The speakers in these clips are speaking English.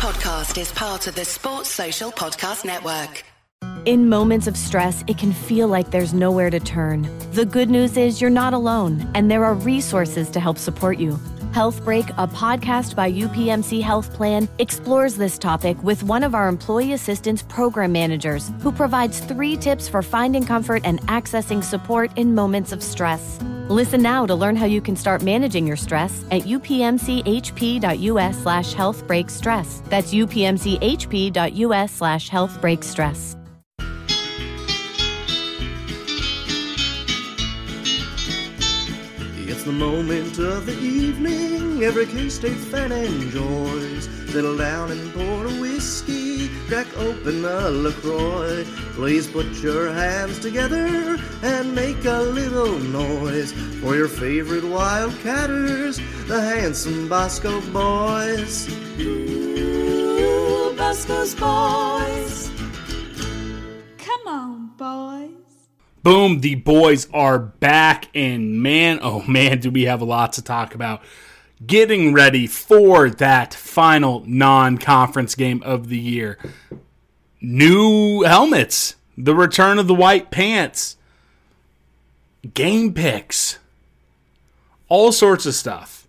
podcast is part of the Sports Social Podcast Network. In moments of stress, it can feel like there's nowhere to turn. The good news is you're not alone, and there are resources to help support you. Health Break, a podcast by UPMC Health Plan, explores this topic with one of our employee assistance program managers who provides three tips for finding comfort and accessing support in moments of stress. Listen now to learn how you can start managing your stress at upmchp.us slash healthbreakstress. That's upmchp.us slash healthbreakstress. It's the moment of the evening every K-State fan enjoys. Settle down and pour a whiskey, crack open a LaCroix. Please put your hands together and make a little noise for your favorite Wildcatters, the handsome Boscoe boys. Ooh, Boscoe's boys. Come on, boys. Boom, the boys are back, and man, oh man, do we have a lot to talk about. Getting ready for that final non conference game of the year. New helmets, the return of the white pants, game picks, all sorts of stuff.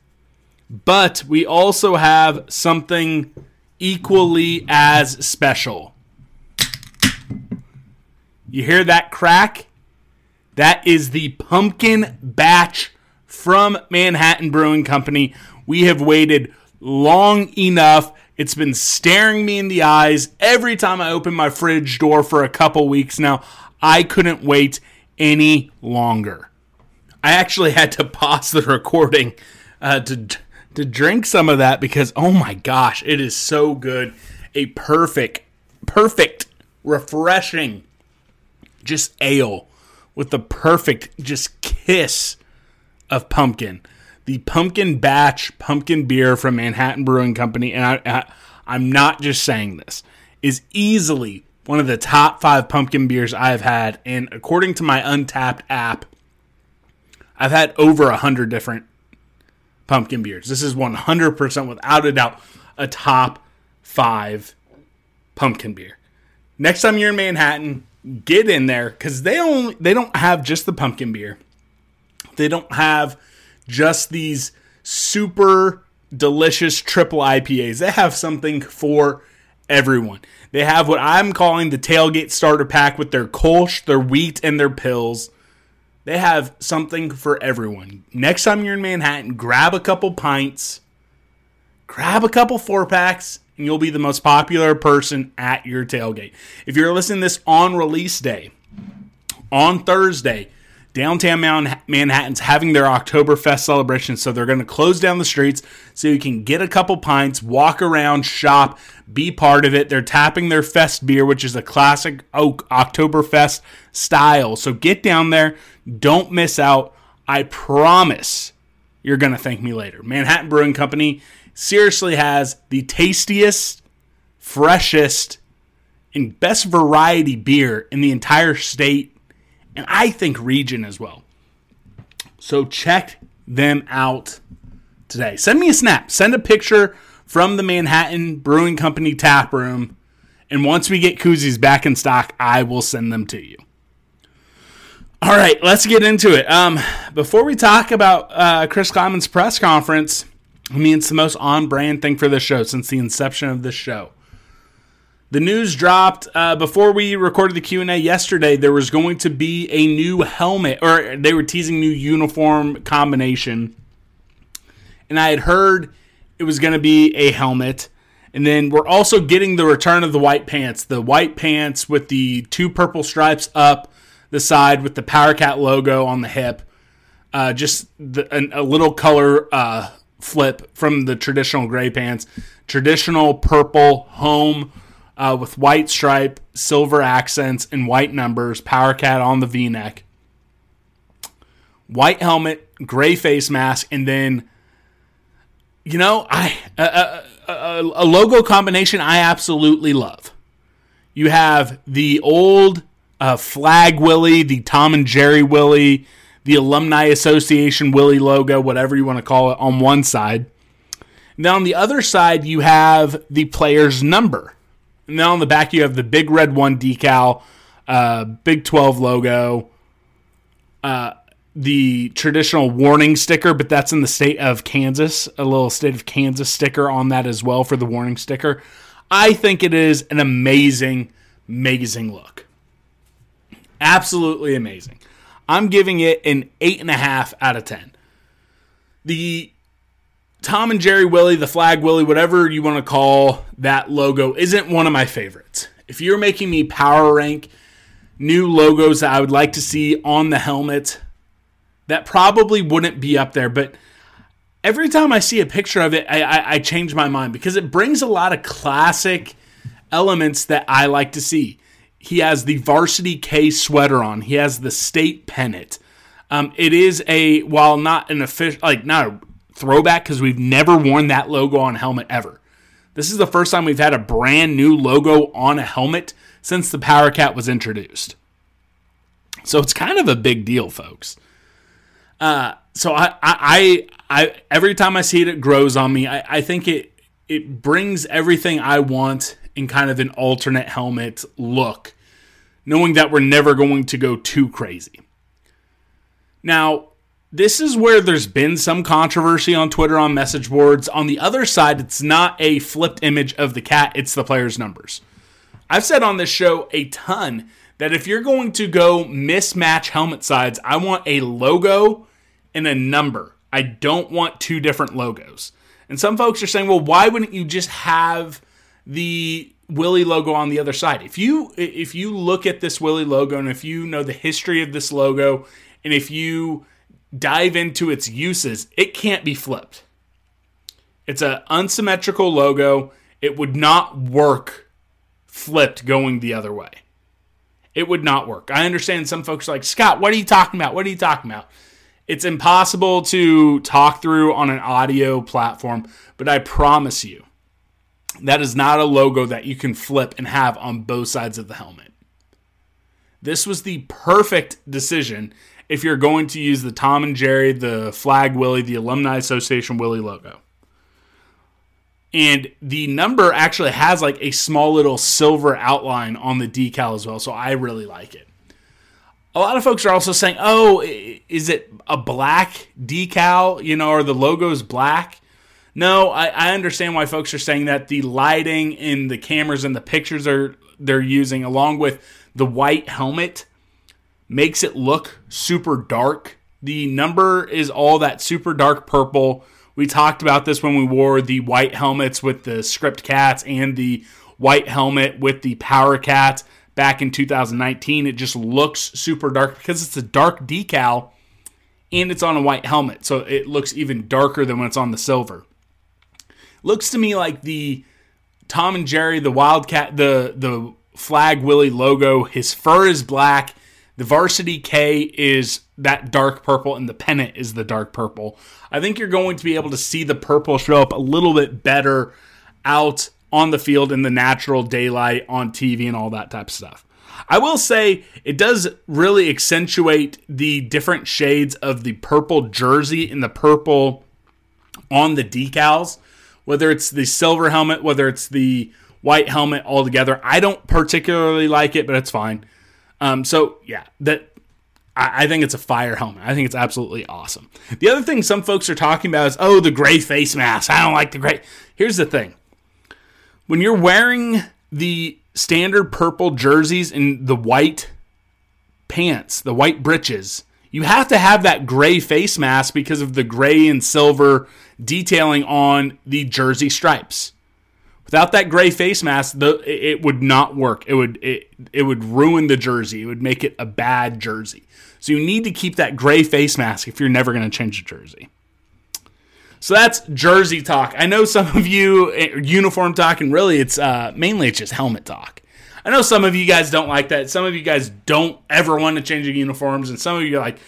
But we also have something equally as special. You hear that crack? That is the pumpkin batch from Manhattan Brewing Company. We have waited long enough. It's been staring me in the eyes every time I open my fridge door for a couple weeks now. I couldn't wait any longer. I actually had to pause the recording uh, to to drink some of that because oh my gosh, it is so good. A perfect, perfect, refreshing, just ale with the perfect just kiss of pumpkin. The pumpkin batch pumpkin beer from Manhattan Brewing Company, and I, I, I'm not just saying this, is easily one of the top five pumpkin beers I've had. And according to my Untappd app, I've had over a hundred different pumpkin beers. This is 100% without a doubt a top five pumpkin beer. Next time you're in Manhattan, get in there because they only they don't have just the pumpkin beer. They don't have just these super delicious triple IPAs. They have something for everyone. They have what I'm calling the tailgate starter pack with their Kolsch, their wheat, and their pils. They have something for everyone. Next time you're in Manhattan, grab a couple pints, grab a couple four packs, and you'll be the most popular person at your tailgate. If you're listening this on release day, on Thursday, downtown Manhattan's having their Oktoberfest celebration, so they're going to close down the streets so you can get a couple pints, walk around, shop, be part of it. They're tapping their fest beer, which is a classic oak Oktoberfest style. So get down there, don't miss out. I promise you're going to thank me later. Manhattan Brewing Company seriously has the tastiest, freshest, and best variety beer in the entire state, and I think region as well. So check them out today. Send me a snap. Send a picture from the Manhattan Brewing Company tap room. And once we get koozies back in stock, I will send them to you. All right, let's get into it. Um, before we talk about uh, Chris Klieman's press conference, I mean, it's the most on brand thing for this show since the inception of this show. The news dropped uh, before we recorded the Q and A yesterday. There was going to be a new helmet, or they were teasing new uniform combination, and I had heard it was going to be a helmet. And then we're also getting the return of the white pants, the white pants with the two purple stripes up the side with the Power Cat logo on the hip. Uh, just the, a, a, little color uh, flip from the traditional gray pants. Traditional purple home uh, with white stripe, silver accents, and white numbers. Power Cat on the V neck. White helmet, gray face mask, and then, you know, I a, a, a logo combination I absolutely love. You have the old uh, flag Willie, the Tom and Jerry Willie, the Alumni Association Willie logo, whatever you want to call it, on one side. Now on the other side, you have the player's number. And then on the back, you have the big red one decal, uh, Big 12 logo, uh, the traditional warning sticker, but that's in the state of Kansas, a little state of Kansas sticker on that as well for the warning sticker. I think it is an amazing, amazing look. Absolutely amazing. I'm giving it an 8.5 out of 10. The Tom and Jerry Willie, the flag Willie, whatever you want to call that logo, isn't one of my favorites. If you're making me power rank new logos that I would like to see on the helmet, that probably wouldn't be up there. But every time I see a picture of it, I, I, I change my mind because it brings a lot of classic elements that I like to see. He has the varsity K sweater on. He has the state pennant. Um, it is a while not an official like not a throwback because we've never worn that logo on a helmet ever. This is the first time we've had a brand new logo on a helmet since the Power Cat was introduced. So it's kind of a big deal, folks. Uh, so I, I, I, every time I see it, it grows on me. I, I think it, it brings everything I want in kind of an alternate helmet look, knowing that we're never going to go too crazy. Now, this is where there's been some controversy on Twitter on message boards. On the other side, it's not a flipped image of the cat, it's the player's numbers. I've said on this show a ton that if you're going to go mismatch helmet sides, I want a logo and a number. I don't want two different logos. And some folks are saying, well, why wouldn't you just have the Willie logo on the other side? If you if you look at this Willie logo and if you know the history of this logo and if you dive into its uses, it can't be flipped. It's an unsymmetrical logo. It would not work flipped going the other way. It would not work. I understand some folks are like, Scott, what are you talking about? What are you talking about? It's impossible to talk through on an audio platform, but I promise you, that is not a logo that you can flip and have on both sides of the helmet. This was the perfect decision if you're going to use the Tom and Jerry, the Flag Willie, the Alumni Association Willie logo. And the number actually has like a small little silver outline on the decal as well. So I really like it. A lot of folks are also saying, oh, is it a black decal? You know, or the logo's black? No, I, I understand why folks are saying that. The lighting and the cameras and the pictures are they're using, along with the white helmet, makes it look super dark. The number is all that super dark purple we talked about this when we wore the white helmets with the script cats and the white helmet with the power cat back in 2019. It just looks super dark because it's a dark decal and it's on a white helmet. So it looks even darker than when it's on the silver. Looks to me like the Tom and Jerry, the Wildcat, the the Flag Willie logo. His fur is black. The varsity K is that dark purple, and the pennant is the dark purple. I think you're going to be able to see the purple show up a little bit better out on the field in the natural daylight on TV and all that type of stuff. I will say it does really accentuate the different shades of the purple jersey and the purple on the decals, whether it's the silver helmet, whether it's the white helmet altogether. I don't particularly like it, but it's fine. Um, so yeah, that I, I think it's a fire helmet. I think it's absolutely awesome. The other thing some folks are talking about is, oh, the gray face mask. I don't like the gray. Here's the thing when you're wearing the standard purple jerseys and the white pants, the white breeches, you have to have that gray face mask because of the gray and silver detailing on the jersey stripes. Without that gray face mask, the, it would not work. It would it, it would ruin the jersey. It would make it a bad jersey. So you need to keep that gray face mask if you're never going to change a jersey. So that's jersey talk. I know some of you eh, uniform talk, and really it's uh, mainly it's just helmet talk. I know some of you guys don't like that. Some of you guys don't ever want to change your uniforms, and some of you are like,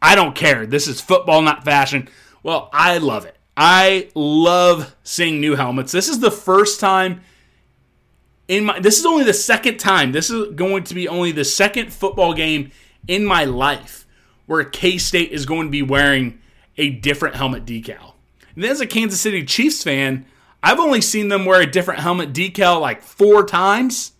I don't care. This is football, not fashion. Well, I love it. I love seeing new helmets. This is the first time in my this is only the second time. This is going to be only the second football game in my life where K State is going to be wearing a different helmet decal. And as a Kansas City Chiefs fan, I've only seen them wear a different helmet decal like four times.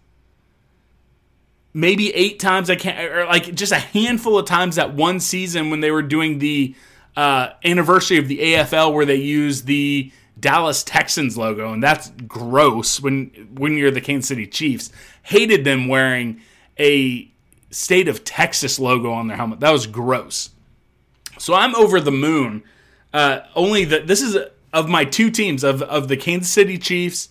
Maybe eight times. I can't, or like just a handful of times that one season when they were doing the uh, anniversary of the AFL where they used the Dallas Texans logo, and that's gross when when you're the Kansas City Chiefs. Hated them wearing a state of Texas logo on their helmet. That was gross. So I'm over the moon. Uh, only that this is of my two teams of of the Kansas City Chiefs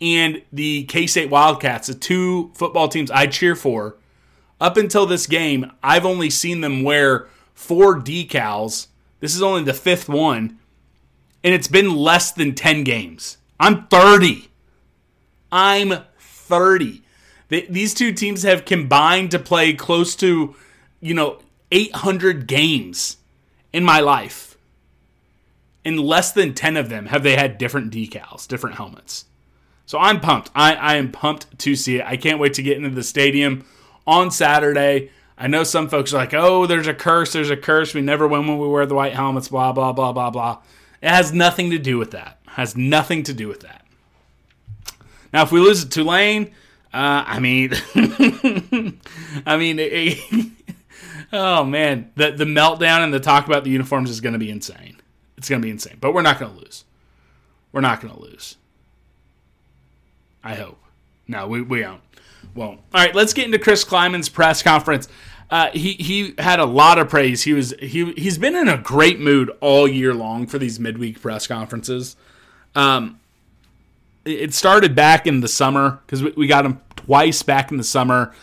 and the K State Wildcats, the two football teams I cheer for. Up until this game, I've only seen them wear four decals. This is only the fifth one, and it's been less than 10 games. I'm 30. I'm 30. these two teams have combined to play close to, you know, 800 games in my life. In less than 10 of them have they had different decals, different helmets. So I'm pumped. I, I am pumped to see it. I can't wait to get into the stadium on Saturday. I know some folks are like, oh, there's a curse, there's a curse. We never win when we wear the white helmets, blah, blah, blah, blah, blah. It has nothing to do with that. It has nothing to do with that. Now, if we lose to Tulane, uh, I mean, I mean, it, oh man, the the meltdown and the talk about the uniforms is going to be insane. It's going to be insane, but we're not going to lose. We're not going to lose. I hope. No, we we won't. Won't. All right, let's get into Chris Klieman's press conference. Uh, he he had a lot of praise. He was he he's been in a great mood all year long for these midweek press conferences. Um, it started back in the summer because we, we got him twice back in the summer,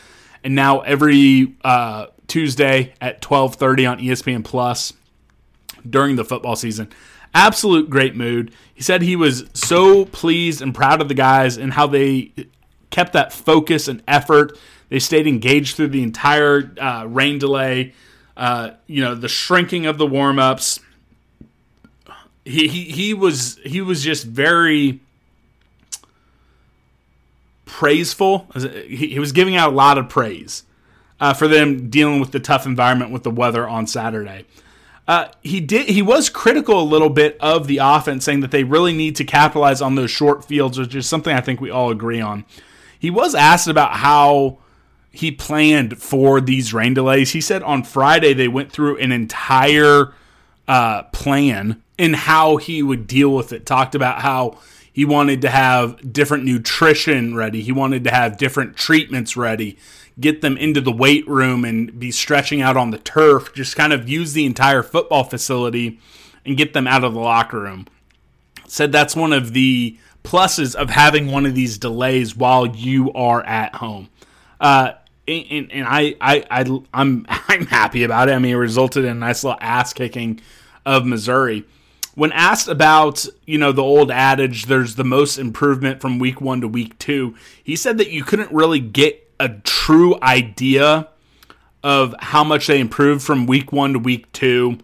and now every uh, Tuesday at twelve thirty on ESPN Plus during the football season. Absolute great mood. He said he was so pleased and proud of the guys and how they kept that focus and effort. They stayed engaged through the entire uh, rain delay. Uh, you know, the shrinking of the warm ups. He, he he was he was just very praiseful. He, was giving out a lot of praise uh, for them dealing with the tough environment with the weather on Saturday. Uh, he did. He was critical a little bit of the offense, saying that they really need to capitalize on those short fields, which is something I think we all agree on. He was asked about how he planned for these rain delays. He said on Friday they went through an entire uh, plan in how he would deal with it. Talked about how he wanted to have different nutrition ready. He wanted to have different treatments ready. Get them into the weight room and be stretching out on the turf. Just kind of use the entire football facility and get them out of the locker room. Said that's one of the pluses of having one of these delays while you are at home. Uh, and, and I, I, I, I'm, I'm happy about it. I mean, it resulted in a nice little ass kicking of Missouri. When asked about, you know, the old adage, there's the most improvement from week one to week two, he said that you couldn't really get a true idea of how much they improved from week one to week two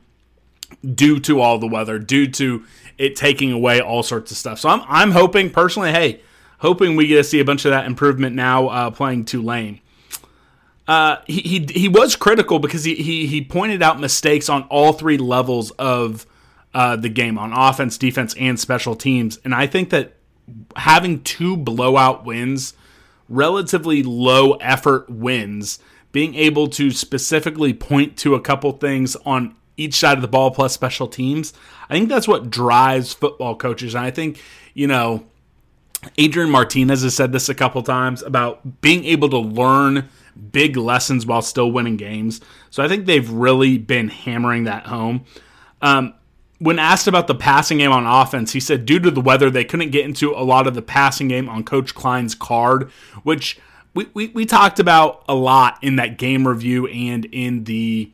due to all the weather, due to it taking away all sorts of stuff. So I'm I'm hoping personally, hey, hoping we get to see a bunch of that improvement now uh, playing Tulane. Uh, he, he he was critical because he, he he pointed out mistakes on all three levels of uh, the game on offense, defense, and special teams, and I think that having two blowout wins, relatively low effort wins, being able to specifically point to a couple things on each side of the ball plus special teams. I think that's what drives football coaches. And I think, you know, Adrian Martinez has said this a couple times about being able to learn big lessons while still winning games. So I think they've really been hammering that home. Um, when asked about the passing game on offense, he said due to the weather, they couldn't get into a lot of the passing game on Coach Klein's card, which we, we, we talked about a lot in that game review and in the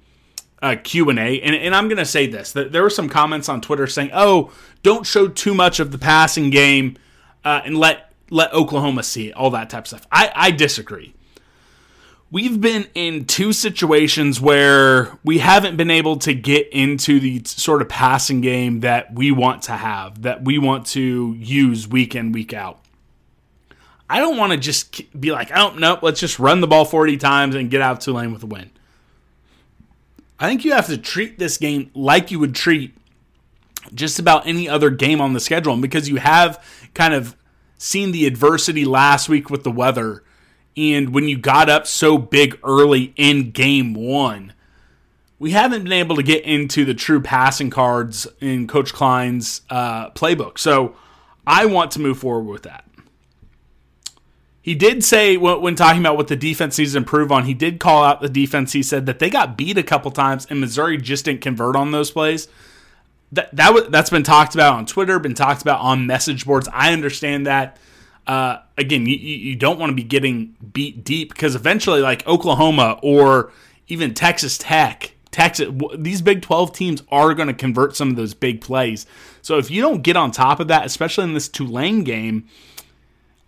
uh, Q and and I'm going to say this: there were some comments on Twitter saying, "Oh, don't show too much of the passing game uh, and let let Oklahoma see it." All that type of stuff. I, I disagree. We've been in two situations where we haven't been able to get into the sort of passing game that we want to have, that we want to use week in, week out. I don't want to just be like, oh, no, let's just run the ball 40 times and get out of Tulane with a win. I think you have to treat this game like you would treat just about any other game on the schedule. And because you have kind of seen the adversity last week with the weather, and when you got up so big early in game one, we haven't been able to get into the true passing cards in Coach Klein's uh, playbook. So I want to move forward with that. He did say when talking about what the defense needs to improve on, he did call out the defense. He said that they got beat a couple times and Missouri just didn't convert on those plays. That that that's been talked about on Twitter, been talked about on message boards. I understand that. Uh, again, you, you don't want to be getting beat deep because eventually, like Oklahoma or even Texas Tech, Texas, these Big 12 teams are going to convert some of those big plays. So if you don't get on top of that, especially in this Tulane game,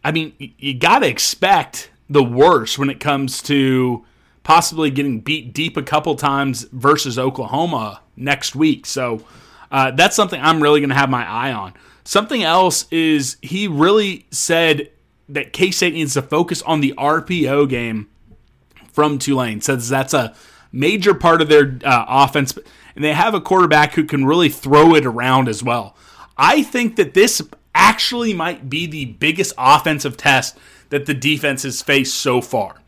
I mean, you got to expect the worst when it comes to possibly getting beat deep a couple times versus Oklahoma next week. So uh, that's something I'm really going to have my eye on. Something else is he really said that K State needs to focus on the RPO game from Tulane. Says that's a major part of their uh, offense, and they have a quarterback who can really throw it around as well. I think that this actually might be the biggest offensive test that the defense has faced so far.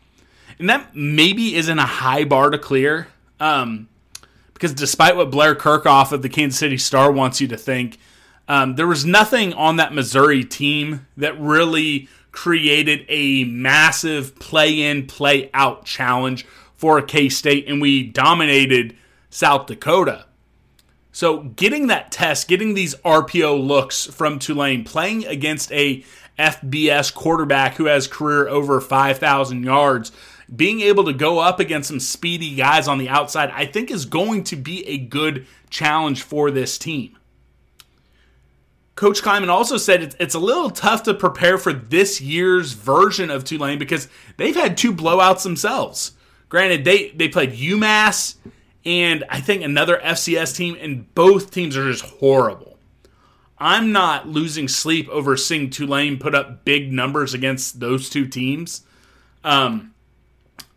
And that maybe isn't a high bar to clear, um, because despite what Blair Kerkhoff of the Kansas City Star wants you to think, um, there was nothing on that Missouri team that really created a massive play in, play out challenge for K State, and we dominated South Dakota. So, getting that test, getting these RPO looks from Tulane, playing against a FBS quarterback who has career over 5,000 yards, being able to go up against some speedy guys on the outside, I think is going to be a good challenge for this team. Coach Klieman also said it's, a little tough to prepare for this year's version of Tulane because they've had two blowouts themselves. Granted, they they played UMass and I think another FCS team, and both teams are just horrible. I'm not losing sleep over seeing Tulane put up big numbers against those two teams. Um,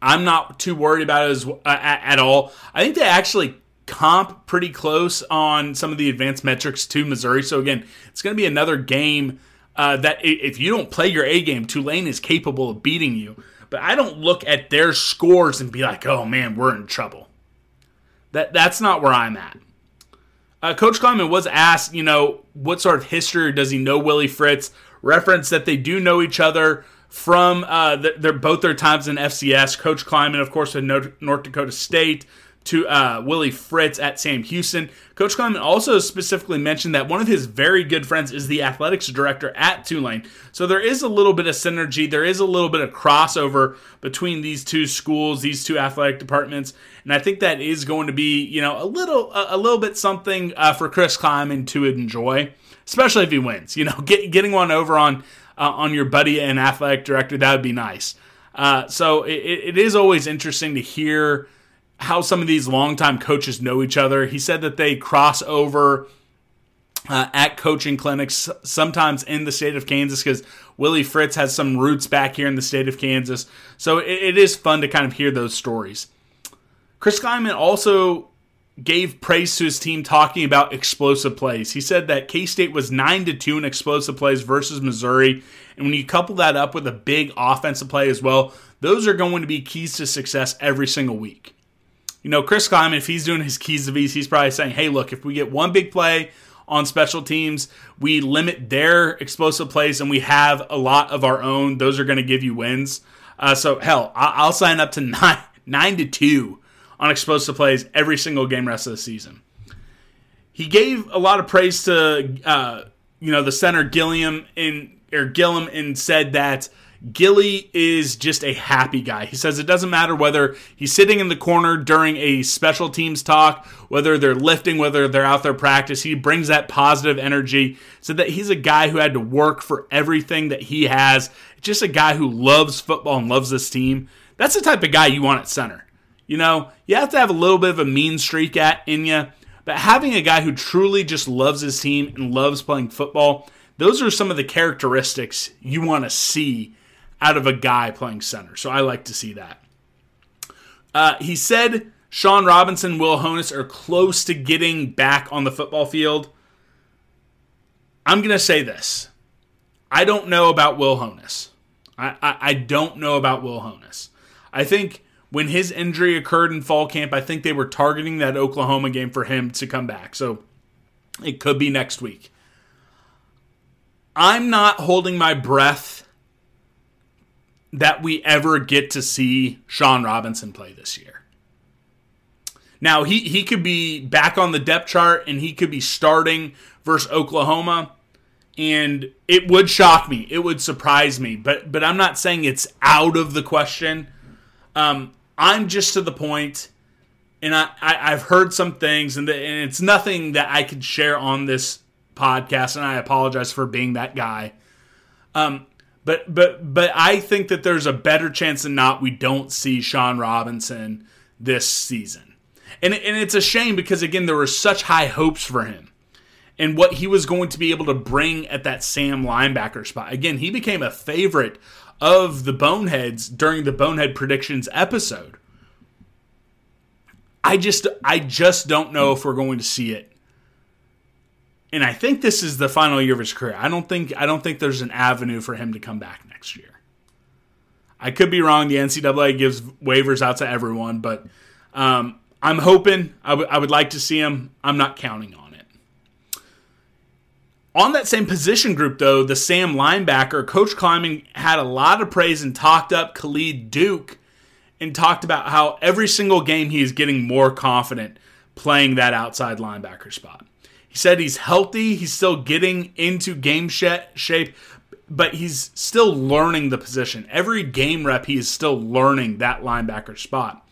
I'm not too worried about it as, uh, at, all. I think they actually comp pretty close on some of the advanced metrics to Missouri. So again, it's going to be another game uh, that if you don't play your A game, Tulane is capable of beating you but I don't look at their scores and be like, oh man, we're in trouble. That that's not where I'm at. Uh, Coach Klieman was asked, you know, what sort of history does he know Willie Fritz? Reference that they do know each other from uh, their both their times in FCS. Coach Klieman, of course, with North Dakota State to uh, Willie Fritz at Sam Houston. Coach Klieman also specifically mentioned that one of his very good friends is the athletics director at Tulane. So there is a little bit of synergy, there is a little bit of crossover between these two schools, these two athletic departments, and I think that is going to be, you know, a little a, a little bit something uh, for Chris Klieman to enjoy, especially if he wins. You know, get, getting one over on uh, on your buddy and athletic director that would be nice. Uh, so it, it is always interesting to hear how some of these longtime coaches know each other. He said that they cross over uh, at coaching clinics, sometimes in the state of Kansas, because Willie Fritz has some roots back here in the state of Kansas. So it, it is fun to kind of hear those stories. Chris Klieman also gave praise to his team talking about explosive plays. He said that K State was 9 to 2 in explosive plays versus Missouri. And when you couple that up with a big offensive play as well, those are going to be keys to success every single week you know, Chris Klieman, if he's doing his keys to V's, he's probably saying, hey, look, if we get one big play on special teams, we limit their explosive plays and we have a lot of our own. Those are going to give you wins. Uh, so, hell, I'll sign up to nine, nine to two on explosive plays every single game rest of the season. He gave a lot of praise to, uh, you know, the center Gilliam in or Gillum and said that Gilly is just a happy guy. He says it doesn't matter whether he's sitting in the corner during a special teams talk, whether they're lifting, whether they're out there practice. He brings that positive energy. So that he's a guy who had to work for everything that he has. Just a guy who loves football and loves this team. That's the type of guy you want at center. You know, you have to have a little bit of a mean streak at in you, but having a guy who truly just loves his team and loves playing football, those are some of the characteristics you want to see out of a guy playing center. So I like to see that. Uh, he said Sean Robinson, Will Honas are close to getting back on the football field. I'm going to say this. I don't know about Will Honas. I, I, I don't know about Will Honas. I think when his injury occurred in fall camp, I think they were targeting that Oklahoma game for him to come back. So it could be next week. I'm not holding my breath that we ever get to see Sean Robinson play this year. Now he he could be back on the depth chart and he could be starting versus Oklahoma and it would shock me. It would surprise me, but but I'm not saying it's out of the question. Um, I'm just to the point, and I, I have heard some things, and, the, and it's nothing that I could share on this podcast, and I apologize for being that guy. Um, but but but I think that there's a better chance than not we don't see Sean Robinson this season, and and it's a shame because again there were such high hopes for him and what he was going to be able to bring at that Sam linebacker spot. Again, he became a favorite of the Boneheads during the Bonehead predictions episode. I just I just don't know if we're going to see it. And I think this is the final year of his career. I don't think I don't think there's an avenue for him to come back next year. I could be wrong. The NCAA gives waivers out to everyone, but um, I'm hoping. I, w- I would like to see him. I'm not counting on. It. On that same position group, though, the Sam linebacker, Coach Klieman had a lot of praise and talked up Khalid Duke and talked about how every single game he is getting more confident playing that outside linebacker spot. He said he's healthy, he's still getting into game shape, but he's still learning the position. Every game rep, he is still learning that linebacker spot.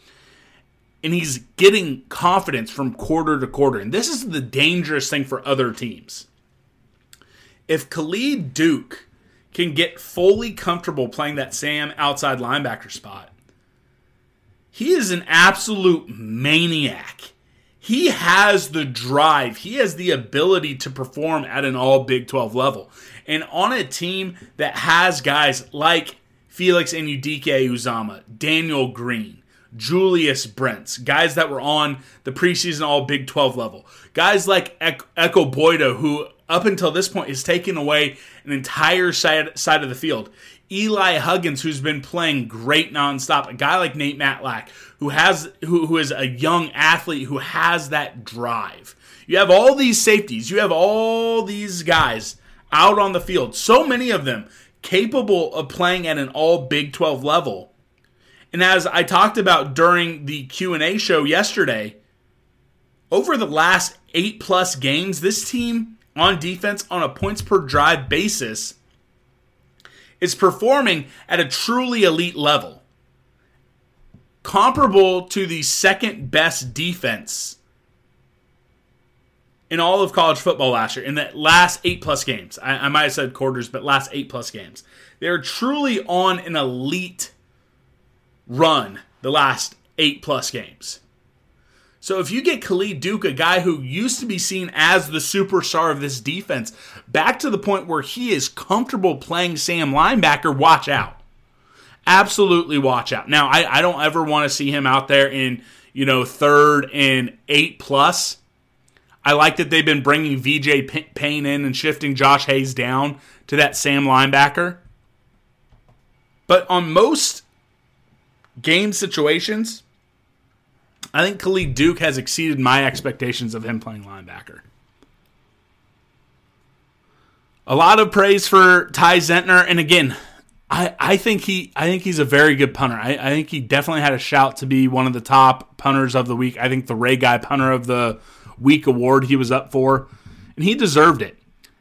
And he's getting confidence from quarter to quarter. And this is the dangerous thing for other teams if Khalid Duke can get fully comfortable playing that Sam outside linebacker spot, he is an absolute maniac. He has the drive, he has the ability to perform at an all Big 12 level. And on a team that has guys like Felix and Anudike-Uzomah, Daniel Green, Julius Brents, guys that were on the preseason All Big 12 level, guys like Ekow Boye-Doe, who up until this point is taking away an entire side, side of the field. Eli Huggins, who's been playing great nonstop, a guy like Nate Matlack, who has who, who is a young athlete who has that drive. You have all these safeties, you have all these guys out on the field, so many of them capable of playing at an all Big 12 level. And as I talked about during the Q&A show yesterday, over the last 8 plus games, this team on defense on a points per drive basis is performing at a truly elite level, comparable to the second best defense in all of college football last year in the last eight plus games. I, I might have said quarters, but last eight plus games. They're truly on an elite run the last eight plus games. So if you get Khalid Duke, a guy who used to be seen as the superstar of this defense, back to the point where he is comfortable playing Sam linebacker, watch out. Absolutely watch out. Now, I, I don't ever want to see him out there in, you know, third and eight plus. I like that they've been bringing VJ Payne in and shifting Josh Hayes down to that Sam linebacker. But on most game situations, I think Khalid Duke has exceeded my expectations of him playing linebacker. A lot of praise for Ty Zentner, and again, I, I think he I think he's a very good punter. I, I think he definitely had a shout to be one of the top punters of the week. I think the Ray Guy Punter of the Week award he was up for, and he deserved it.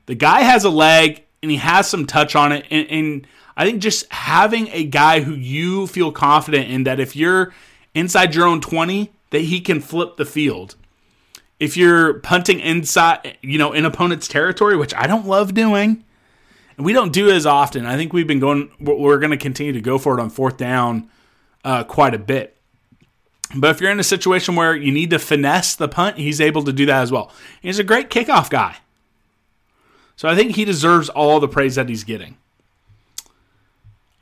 The guy has a leg and he has some touch on it, and, and I think just having a guy who you feel confident in that if you're inside your own 20, that he can flip the field. If you're punting inside, you know, in opponent's territory, which I don't love doing, and we don't do as often. I think we've been going, we're going to continue to go for it on fourth down uh, quite a bit. But if you're in a situation where you need to finesse the punt, he's able to do that as well. He's a great kickoff guy. So I think he deserves all the praise that he's getting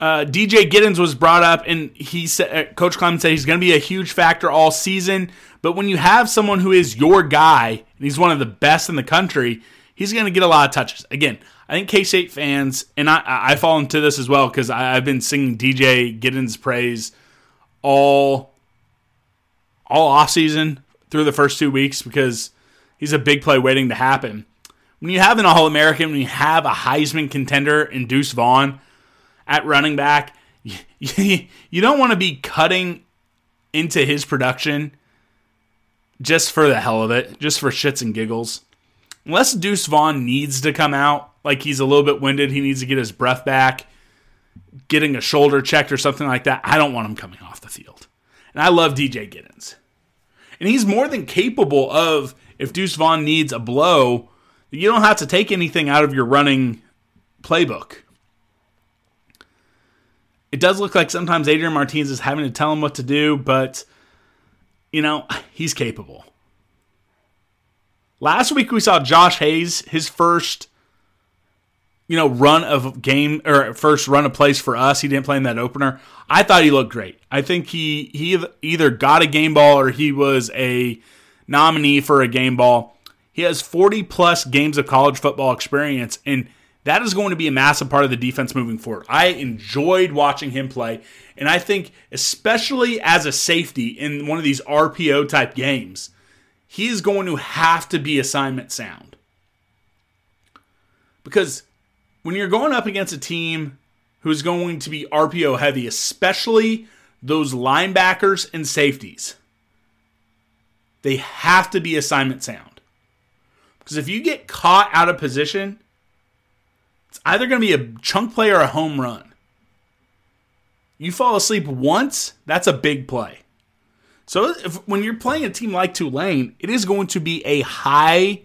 uh, DJ Giddens was brought up, and he said, uh, Coach Klieman said he's going to be a huge factor all season. But when you have someone who is your guy, and he's one of the best in the country, he's going to get a lot of touches. Again, I think K State fans, and I, I fall into this as well because I've been singing DJ Giddens' praise all all off season through the first two weeks because he's a big play waiting to happen. When you have an All American, when you have a Heisman contender in Deuce Vaughn at running back, you, don't want to be cutting into his production just for the hell of it, just for shits and giggles. Unless Deuce Vaughn needs to come out, like he's a little bit winded, he needs to get his breath back, getting a shoulder checked or something like that, I don't want him coming off the field. And I love DJ Giddens. And he's more than capable of, if Deuce Vaughn needs a blow, you don't have to take anything out of your running playbook. It does look like sometimes Adrian Martinez is having to tell him what to do, but, you know, he's capable. Last week we saw Josh Hayes, his first, you know, run of game or first run of plays for us. He didn't play in that opener. I thought he looked great. I think he he either got a game ball or he was a nominee for a game ball. He has 40 plus games of college football experience, and that is going to be a massive part of the defense moving forward. I enjoyed watching him play, and I think, especially as a safety in one of these RPO type games, he is going to have to be assignment sound. Because when you're going up against a team who's going to be RPO heavy, especially those linebackers and safeties, they have to be assignment sound. Because if you get caught out of position, it's either going to be a chunk play or a home run. You fall asleep once, that's a big play. So if, when you're playing a team like Tulane, it is going to be a high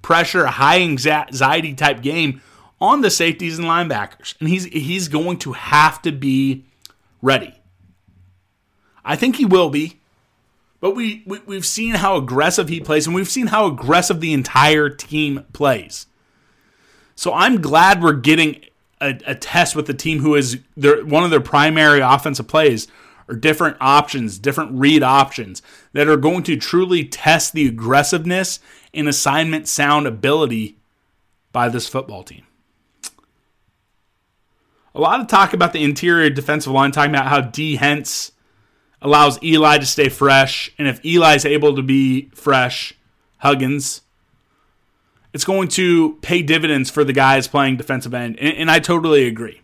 pressure, high anxiety type game on the safeties and linebackers, and he's he's going to have to be ready. I think he will be, but we, we we've seen how aggressive he plays, and we've seen how aggressive the entire team plays. So I'm glad we're getting a, a test with the team who is their, one of their primary offensive plays or different options, different read options that are going to truly test the aggressiveness and assignment sound ability by this football team. A lot of talk about the interior defensive line, talking about how D. Hence allows Eli to stay fresh, and if Eli's able to be fresh, Huggins, it's going to pay dividends for the guys playing defensive end, and, and I totally agree.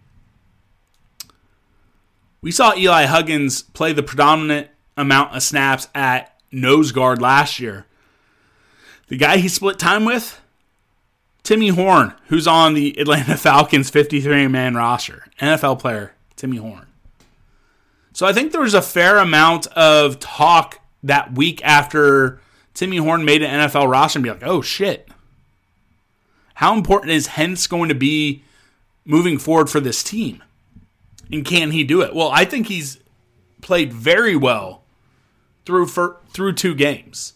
We saw Eli Huggins play the predominant amount of snaps at nose guard last year. The guy he split time with, Timmy Horne, who's on the Atlanta Falcons 53 man roster, NFL player, Timmy Horne. So I think there was a fair amount of talk that week after Timmy Horne made an NFL roster and be like, oh shit. How important is Hence going to be moving forward for this team? And can he do it? Well, I think he's played very well through for, through two games.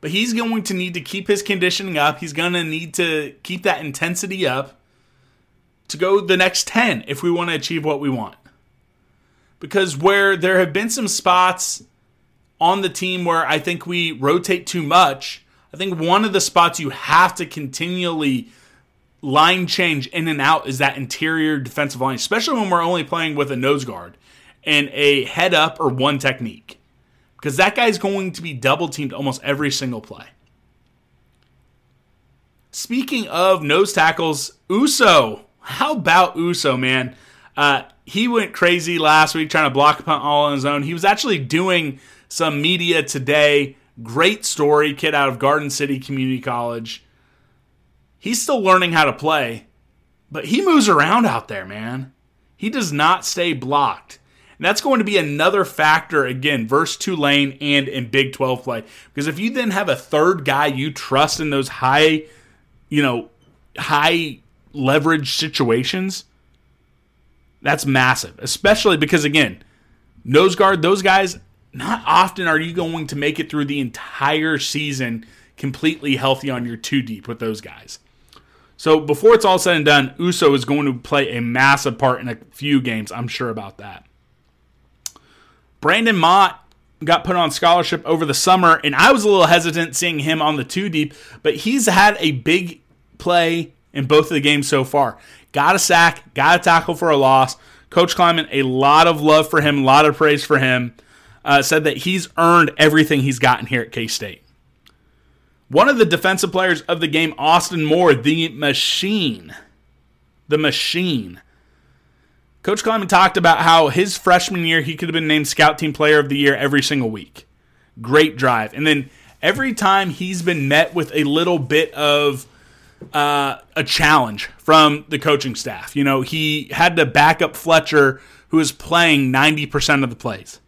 But he's going to need to keep his conditioning up. He's going to need to keep that intensity up to go the next 10 if we want to achieve what we want. Because where there have been some spots on the team where I think we rotate too much, I think one of the spots you have to continually line change in and out is that interior defensive line, especially when we're only playing with a nose guard and a head up or one technique. Because that guy's going to be double teamed almost every single play. Speaking of nose tackles, Uso. How about Uso, man? Uh, he went crazy last week trying to block a punt all on his own. He was actually doing some media today. Great story, kid out of Garden City Community College. He's still learning how to play, but he moves around out there, man. He does not stay blocked. And that's going to be another factor, again, versus Tulane and in Big 12 play. Because if you then have a third guy you trust in those high, you know, high leverage situations, that's massive. Especially because, again, nose guard, those guys, not often are you going to make it through the entire season completely healthy on your two deep with those guys. So before it's all said and done, Uso is going to play a massive part in a few games. I'm sure about that. Brendan Mott got put on scholarship over the summer, and I was a little hesitant seeing him on the two deep, but he's had a big play in both of the games so far. Got a sack, got a tackle for a loss. Coach Klieman, a lot of love for him, a lot of praise for him. Uh, said that he's earned everything he's gotten here at K State. One of the defensive players of the game, Austin Moore, the machine. The machine. Coach Klieman talked about how his freshman year he could have been named Scout Team Player of the Year every single week. Great drive. And then every time he's been met with a little bit of uh, a challenge from the coaching staff. You know, he had to back up Fletcher, who was playing 90% of the plays.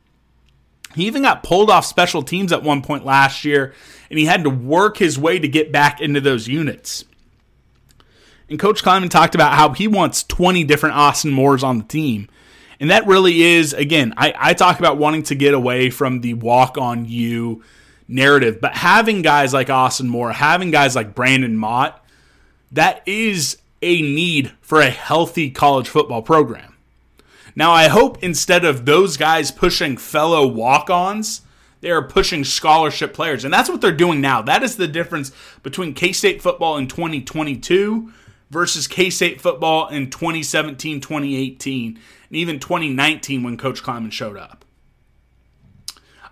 He even got pulled off special teams at one point last year, and he had to work his way to get back into those units. And Coach Klieman talked about how he wants 20 different Austin Moores on the team. And that really is, again, I, I talk about wanting to get away from the walk on you narrative, but having guys like Austin Moore, having guys like Brendan Mott, that is a need for a healthy college football program. Now, I hope instead of those guys pushing fellow walk ons, they are pushing scholarship players. And that's what they're doing now. That is the difference between K State football in 2022 versus K State football in 2017, 2018, and even 2019 when Coach Klieman showed up.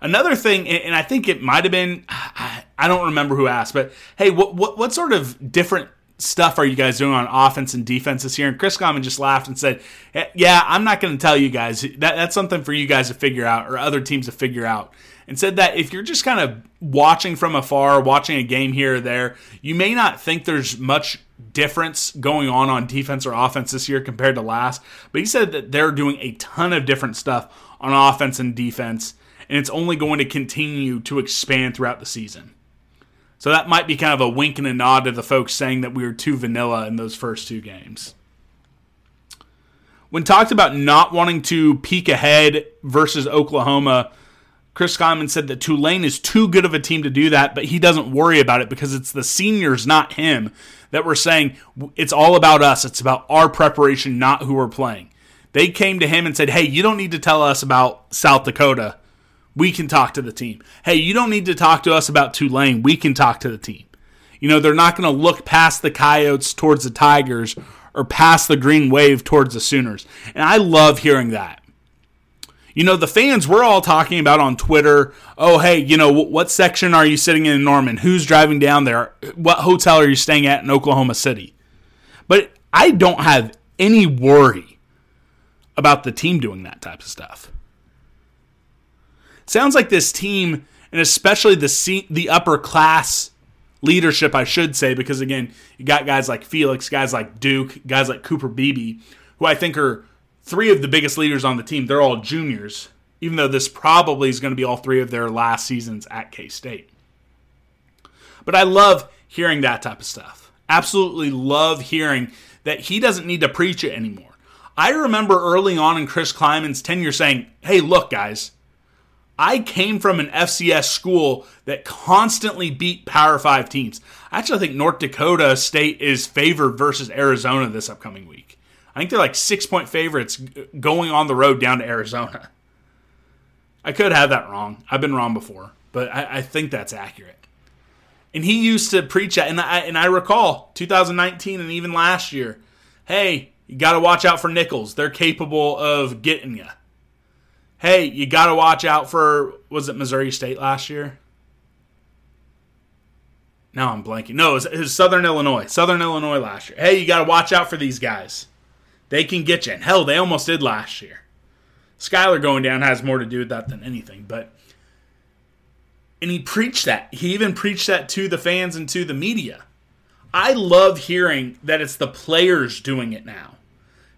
Another thing, and I think it might have been, I don't remember who asked, but hey, what, what, what sort of different stuff are you guys doing on offense and defense this year? And Chris Klieman just laughed and said, eh, Yeah, I'm not going to tell you guys. That, that's something for you guys to figure out or other teams to figure out. And said that if you're just kind of watching from afar, watching a game here or there, you may not think there's much difference going on on defense or offense this year compared to last. But he said that they're doing a ton of different stuff on offense and defense, and it's only going to continue to expand throughout the season. So that might be kind of a wink and a nod to the folks saying that we were too vanilla in those first two games. When talked about not wanting to peek ahead versus Oklahoma, Chris Klieman said that Tulane is too good of a team to do that, but he doesn't worry about it because it's the seniors, not him, that were saying it's all about us. It's about our preparation, not who we're playing. They came to him and said, Hey, you don't need to tell us about South Dakota. We can talk to the team. Hey, you don't need to talk to us about Tulane. We can talk to the team. You know, they're not going to look past the Coyotes towards the Tigers or past the Green Wave towards the Sooners. And I love hearing that. You know, the fans we're all talking about on Twitter, oh, hey, you know, what section are you sitting in, in Norman? Who's driving down there? What hotel are you staying at in Oklahoma City? But I don't have any worry about the team doing that type of stuff. Sounds like this team, and especially the the upper class leadership, I should say, because again, you got guys like Felix, guys like Duke, guys like Cooper Beebe, who I think are three of the biggest leaders on the team. They're all juniors, even though this probably is going to be all three of their last seasons at K State. But I love hearing that type of stuff. Absolutely love hearing that he doesn't need to preach it anymore. I remember early on in Chris Klieman's tenure saying, hey, look, guys, I came from an FCS school that constantly beat Power 5 teams. I actually think North Dakota State is favored versus Arizona this upcoming week. I think they're like six point favorites going on the road down to Arizona. I could have that wrong. I've been wrong before, but I, I think that's accurate. And he used to preach that, and I, and I recall 2019 and even last year. Hey, you got to watch out for Nicholls. They're capable of getting you hey, you got to watch out for was it Missouri State last year? Now I'm blanking. No, it was, it was Southern Illinois. Southern Illinois last year. Hey, you got to watch out for these guys. They can get you. And hell, they almost did last year. Skyler going down has more to do with that than anything. But and he preached that. He even preached that to the fans and to the media. I love hearing that it's the players doing it now.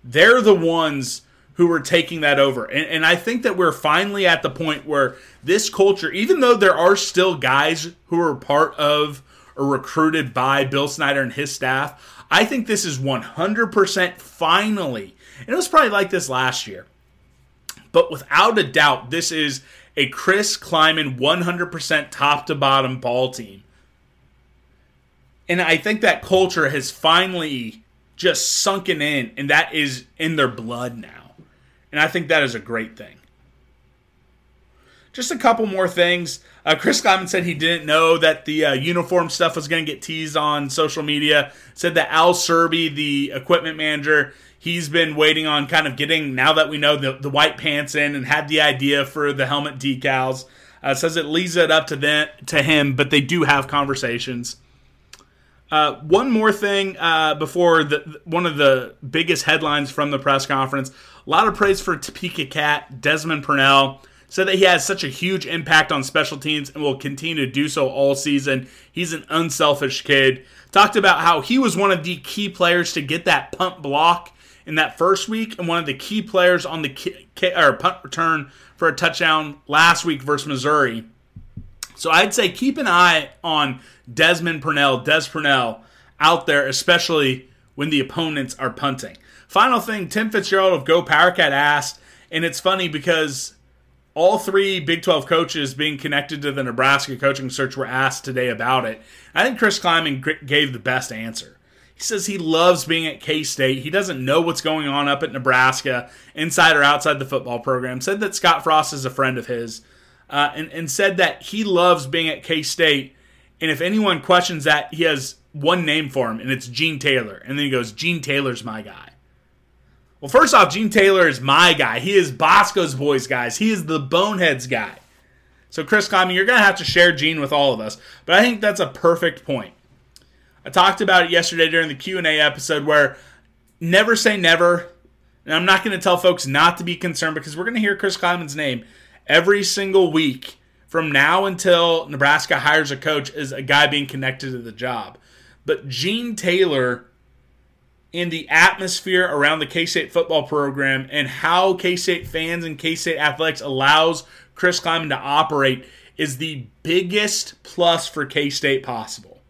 They're the ones who are taking that over. And, and, I think that we're finally at the point where this culture, even though there are still guys who are part of or recruited by Bill Snyder and his staff, I think this is 100% finally. And it was probably like this last year. But without a doubt, this is a Chris Klieman 100% top to bottom ball team. And I think that culture has finally just sunken in, and that is in their blood now. And I think that is a great thing. just a couple more things. Uh, Chris Klieman said he didn't know that the uh, uniform stuff was going to get teased on social media. Said that Al Serby, the equipment manager, he's been waiting on kind of getting now that we know the, the white pants in and had the idea for the helmet decals. Uh, says it leaves it up to them to him, but they do have conversations. Uh, one more thing uh, before the one of the biggest headlines from the press conference. A lot of praise for Topeka Cat Desmond Purnell said that he has such a huge impact on special teams and will continue to do so all season. He's an unselfish kid. Talked about how he was one of the key players to get that punt block in that first week and one of the key players on the ki- or punt return for a touchdown last week versus Missouri. So I'd say keep an eye on Desmond Purnell, Des Purnell out there, especially when the opponents are punting. Final thing, Tim Fitzgerald of Go Powercat asked, and it's funny because all three Big 12 coaches being connected to the Nebraska coaching search were asked today about it. I think Chris Klieman gave the best answer. He says he loves being at K State. He doesn't know what's going on up at Nebraska, inside or outside the football program. Said that Scott Frost is a friend of his, uh, and, and said that he loves being at K State. And if anyone questions that, he has one name for him, and it's Gene Taylor. And then he goes, Gene Taylor's my guy. Well, first off, Gene Taylor is my guy. He is Boscoe's boys, guys. He is the Boneheads guy. So, Chris Klieman, you're going to have to share Gene with all of us. But I think that's a perfect point. I talked about it yesterday during the Q&A episode where never say never. And I'm not going to tell folks not to be concerned because we're going to hear Chris Klieman's name every single week from now until Nebraska hires a coach is a guy being connected to the job. But Gene Taylor in the atmosphere around the K State football program and how K State fans and K State athletics allows Chris Klieman to operate is the biggest plus for K State possible.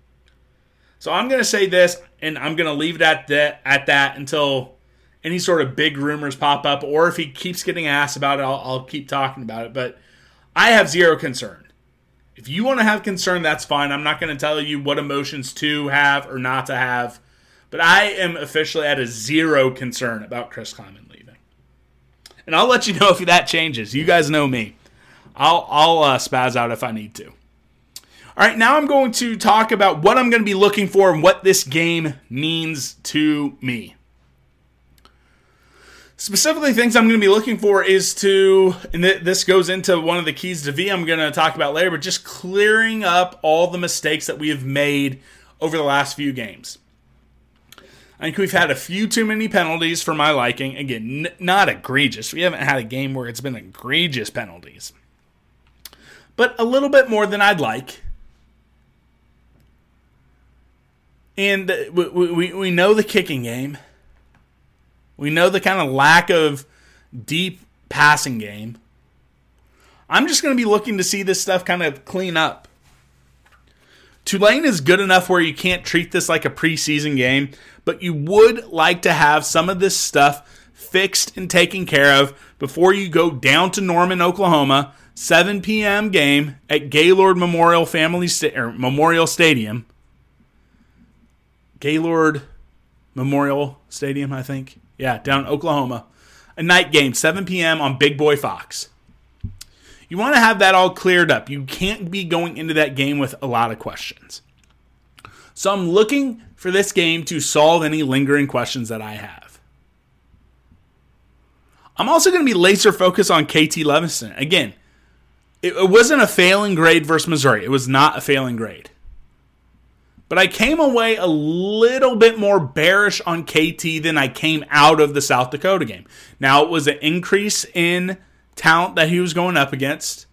So I'm going to say this, and I'm going to leave it at that, at that until any sort of big rumors pop up, or if he keeps getting asked about it, I'll, I'll keep talking about it. But I have zero concern. If you want to have concern, that's fine. I'm not going to tell you what emotions to have or not to have. But I am officially at a zero concern about Chris Klieman leaving. And I'll let you know if that changes. You guys know me. I'll, I'll uh, spaz out if I need to. All right, now I'm going to talk about what I'm going to be looking for and what this game means to me. Specifically, things I'm going to be looking for is to, and this goes into one of the keys to V I'm going to talk about later, but just clearing up all the mistakes that we have made over the last few games. I think we've had a few too many penalties for my liking. Again, n- not egregious. We haven't had a game where it's been egregious penalties, but a little bit more than I'd like. And we, we, we know the kicking game. We know the kind of lack of deep passing game. I'm just going to be looking to see this stuff kind of clean up. Tulane is good enough where you can't treat this like a preseason game, but you would like to have some of this stuff fixed and taken care of before you go down to Norman, Oklahoma, 7 p.m. game at Gaylord Memorial Family Sta- Memorial Stadium. Gaylord Memorial Stadium, I think. Yeah, down Oklahoma. A night game, 7 p.m. on Big Boy Fox. You want to have that all cleared up. You can't be going into that game with a lot of questions. So I'm looking for this game to solve any lingering questions that I have. I'm also going to be laser focused on KT Leveston. Again, it, wasn't a failing grade versus Missouri. It was not a failing grade. But I came away a little bit more bearish on KT than I came out of the South Dakota game. Now, it was an increase in talent that he was going up against.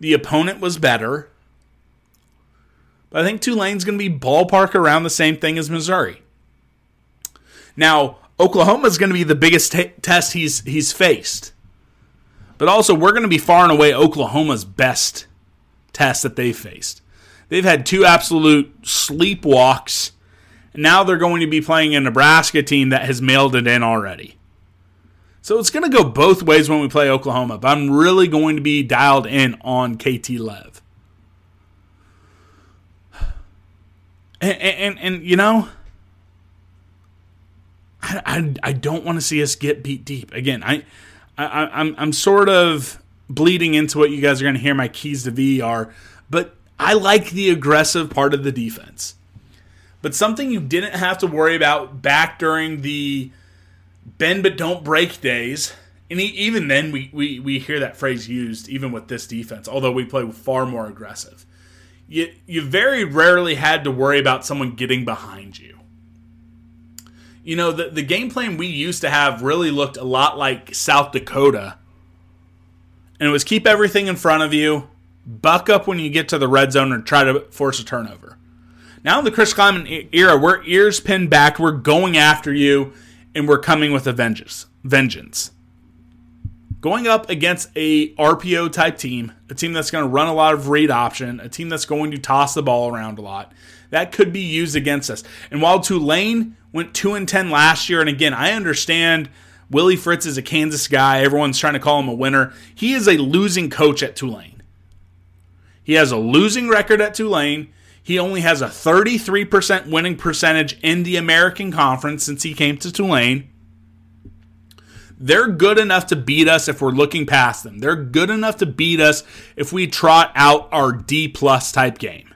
The opponent was better. But I think Tulane's going to be ballpark around the same thing as Missouri. Now, Oklahoma is going to be the biggest t- test he's he's faced. But also, we're going to be far and away Oklahoma's best test that they've faced. They've had two absolute sleepwalks. And now they're going to be playing a Nebraska team that has mailed it in already. So it's going to go both ways when we play Oklahoma, but I'm really going to be dialed in on KT Lev. And, and, and you know, I, I, I don't want to see us get beat deep. Again, I, I, I'm, I'm sort of bleeding into what you guys are going to hear my keys to V are, but I like the aggressive part of the defense. But something you didn't have to worry about back during the bend but don't break days, and even then we, we, we hear that phrase used even with this defense, although we play far more aggressive. You, you very rarely had to worry about someone getting behind you. You know, the, the game plan we used to have really looked a lot like South Dakota. And it was keep everything in front of you, buck up when you get to the red zone, and try to force a turnover. Now in the Chris Klieman era, we're ears pinned back, we're going after you, and we're coming with a vengeance. Vengeance. Going up against a RPO type team, a team that's going to run a lot of read option, a team that's going to toss the ball around a lot, that could be used against us. And while Tulane went 2 and 10 last year, and again, I understand Willie Fritz is a Kansas guy, everyone's trying to call him a winner. He is a losing coach at Tulane. He has a losing record at Tulane. He only has a 33% winning percentage in the American Conference since he came to Tulane. They're good enough to beat us if we're looking past them. They're good enough to beat us if we trot out our D plus type game.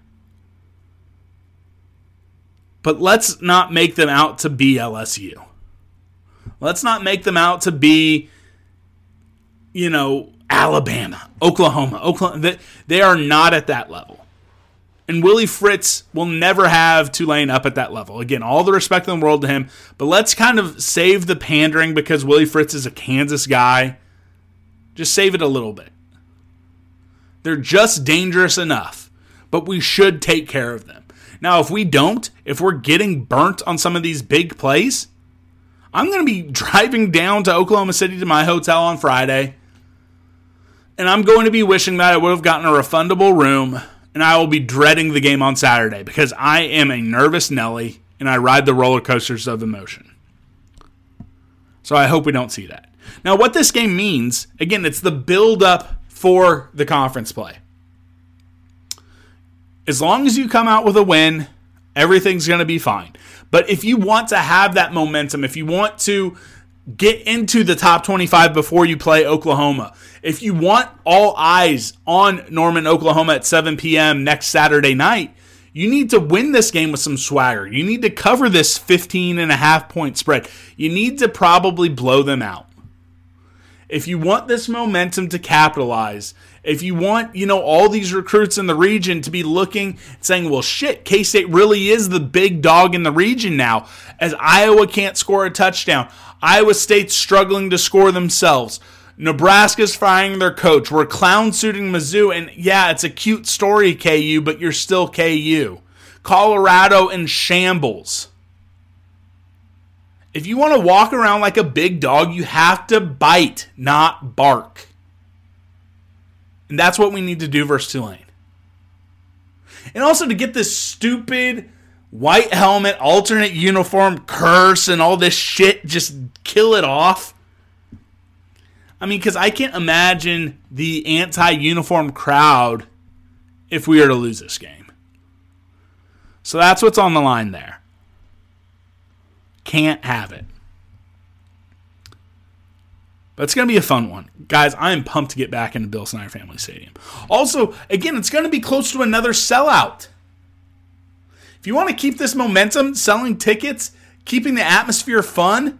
But let's not make them out to be LSU. Let's not make them out to be, you know, Alabama, Oklahoma. Oklahoma. They are not at that level. And Willie Fritz will never have Tulane up at that level. Again, all the respect in the world to him, but let's kind of save the pandering because Willie Fritz is a Kansas guy. Just save it a little bit. They're just dangerous enough, but we should take care of them. Now, if we don't, if we're getting burnt on some of these big plays, I'm going to be driving down to Oklahoma City to my hotel on Friday, and I'm going to be wishing that I would have gotten a refundable room and I will be dreading the game on Saturday because I am a nervous Nelly and I ride the roller coasters of emotion. So I hope we don't see that. Now, what this game means, again, it's the build up for the conference play. As long as you come out with a win, everything's going to be fine. But if you want to have that momentum, if you want to get into the top 25 before you play Oklahoma. If you want all eyes on Norman, Oklahoma at 7 p.m. next Saturday night, you need to win this game with some swagger. You need to cover this 15 and a half point spread. You need to probably blow them out. If you want this momentum to capitalize, if you want, you know, all these recruits in the region to be looking saying, well, shit, K State really is the big dog in the region now, as Iowa can't score a touchdown. Iowa State's struggling to score themselves. Nebraska's firing their coach. We're clown suiting Mizzou, and yeah, it's a cute story, KU, but you're still KU. Colorado in shambles. If you want to walk around like a big dog, you have to bite, not bark. And that's what we need to do versus Tulane. And also to get this stupid white helmet, alternate uniform, curse, and all this shit, just kill it off. I mean, because I can't imagine the anti uniform crowd if we were to lose this game. So that's what's on the line there. Can't have it. But it's going to be a fun one. Guys, I am pumped to get back into Bill Snyder Family Stadium. Also, again, it's going to be close to another sellout. If you want to keep this momentum, selling tickets, keeping the atmosphere fun,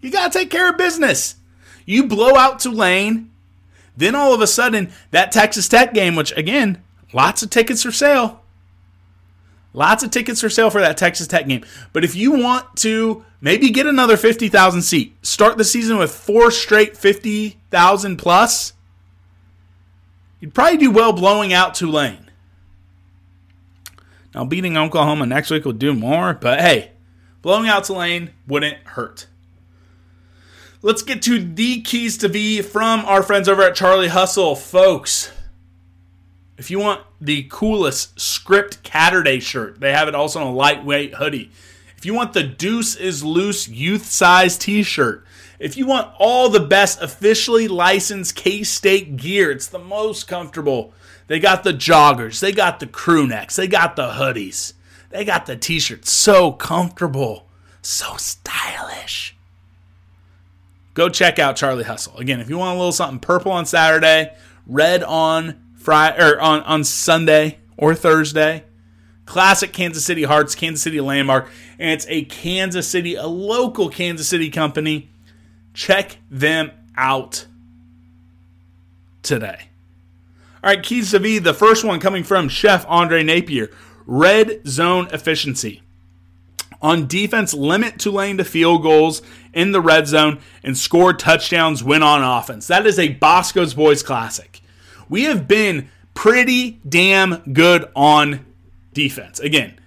you got to take care of business. You blow out Tulane, then all of a sudden, that Texas Tech game, which again, lots of tickets for sale. Lots of tickets for sale for that Texas Tech game. But if you want to maybe get another 50,000 seat, start the season with four straight 50,000 plus, you'd probably do well blowing out Tulane. Now, beating Oklahoma next week will do more, but hey, blowing out Tulane wouldn't hurt. Let's get to the keys to V from our friends over at Charlie Hustle. Folks, if you want the coolest script Catterday shirt, they have it also in a lightweight hoodie. If you want the Deuce is Loose youth size t shirt, if you want all the best officially licensed K State gear, it's the most comfortable they got the joggers, they got the crew necks, they got the hoodies, they got the t shirts. So comfortable, so stylish. go check out Charlie Hustle. Again, if you want a little something purple on Saturday, red on Friday or on, on Sunday or Thursday. Classic Kansas City Hearts, Kansas City landmark, and it's a Kansas City, a local Kansas City company. Check them out today. All right, keys to V. The first one coming from Chef Andre Napier. Red zone efficiency. On defense, limit Tulane to field goals in the red zone and score touchdowns when on offense. That is a Boscoe's Boys classic. We have been pretty damn good on defense. Again,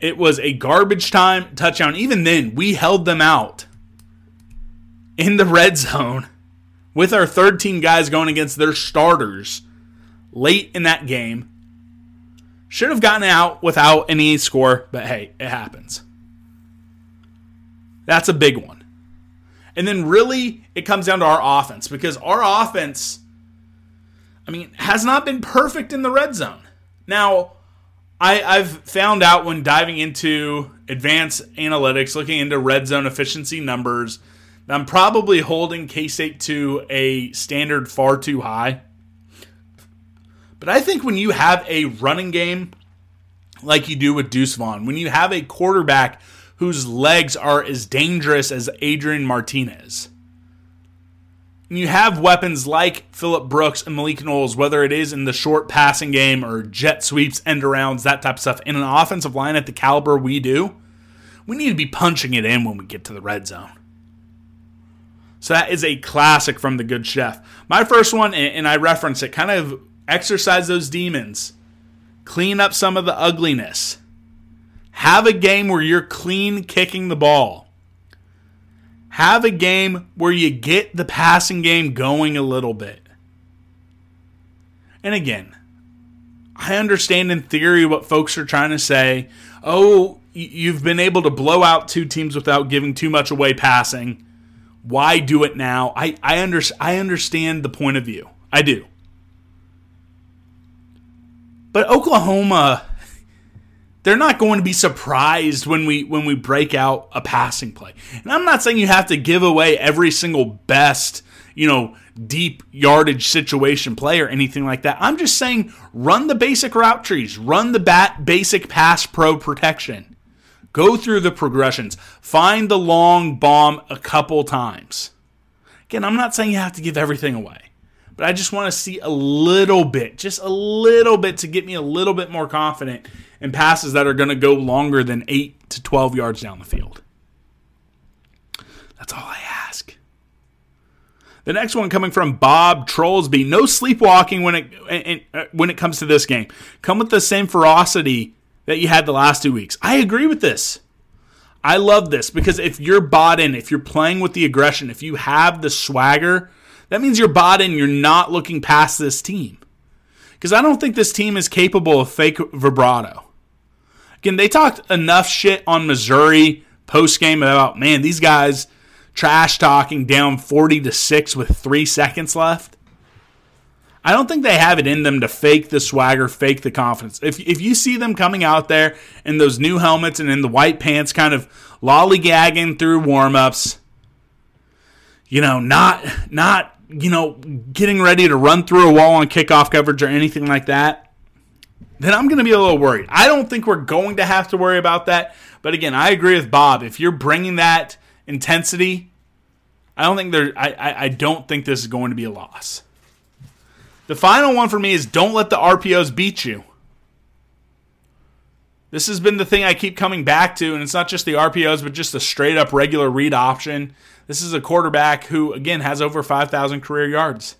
it was a garbage time touchdown. Even then, we held them out in the red zone with our third team guys going against their starters late in that game. Should have gotten out without any score, but hey, it happens. That's a big one. And then really it comes down to our offense because our offense I mean has not been perfect in the red zone. Now, I, I've found out when diving into advanced analytics, looking into red zone efficiency numbers, that I'm probably holding K State to a standard far too high. But I think when you have a running game like you do with Deuce Vaughn, when you have a quarterback whose legs are as dangerous as Adrian Martinez, you have weapons like Phillip Brooks and Malik Knowles, whether it is in the short passing game or jet sweeps, end arounds, that type of stuff, in an offensive line at the caliber we do, we need to be punching it in when we get to the red zone. So that is a classic from the good chef. My first one, and I reference it, kind of exercise those demons, clean up some of the ugliness. Have a game where you're clean kicking the ball. Have a game where you get the passing game going a little bit. And again, I understand in theory what folks are trying to say. Oh, you've been able to blow out two teams without giving too much away passing. Why do it now? I, I, under, I understand the point of view. I do. But Oklahoma, they're not going to be surprised when we when we break out a passing play. And I'm not saying you have to give away every single best, you know, deep yardage situation play or anything like that. I'm just saying run the basic route trees, run the bat basic pass pro protection. Go through the progressions. Find the long bomb a couple times. Again, I'm not saying you have to give everything away but I just want to see a little bit, just a little bit to get me a little bit more confident in passes that are going to go longer than 8 to 12 yards down the field. That's all I ask. The next one coming from Bob Trollsby. No sleepwalking when it uh, when it comes to this game. Come with the same ferocity that you had the last two weeks. I agree with this. I love this because if you're bought in, if you're playing with the aggression, if you have the swagger, that means you're bought in. You're not looking past this team. Because I don't think this team is capable of fake vibrato. Again, they talked enough shit on Missouri post game about, man, these guys trash talking down 40 to 6 with three seconds left. I don't think they have it in them to fake the swagger, fake the confidence. If, if you see them coming out there in those new helmets and in the white pants, kind of lollygagging through warmups, you know, not not you know, getting ready to run through a wall on kickoff coverage or anything like that, then I'm going to be a little worried. I don't think we're going to have to worry about that. But again, I agree with Bob. If you're bringing that intensity, I don't think there. I, I, I don't think this is going to be a loss. The final one for me is don't let the RPOs beat you. This has been the thing I keep coming back to, and it's not just the RPOs, but just the straight up regular read option. This is a quarterback who, again, has over 5,000 career yards.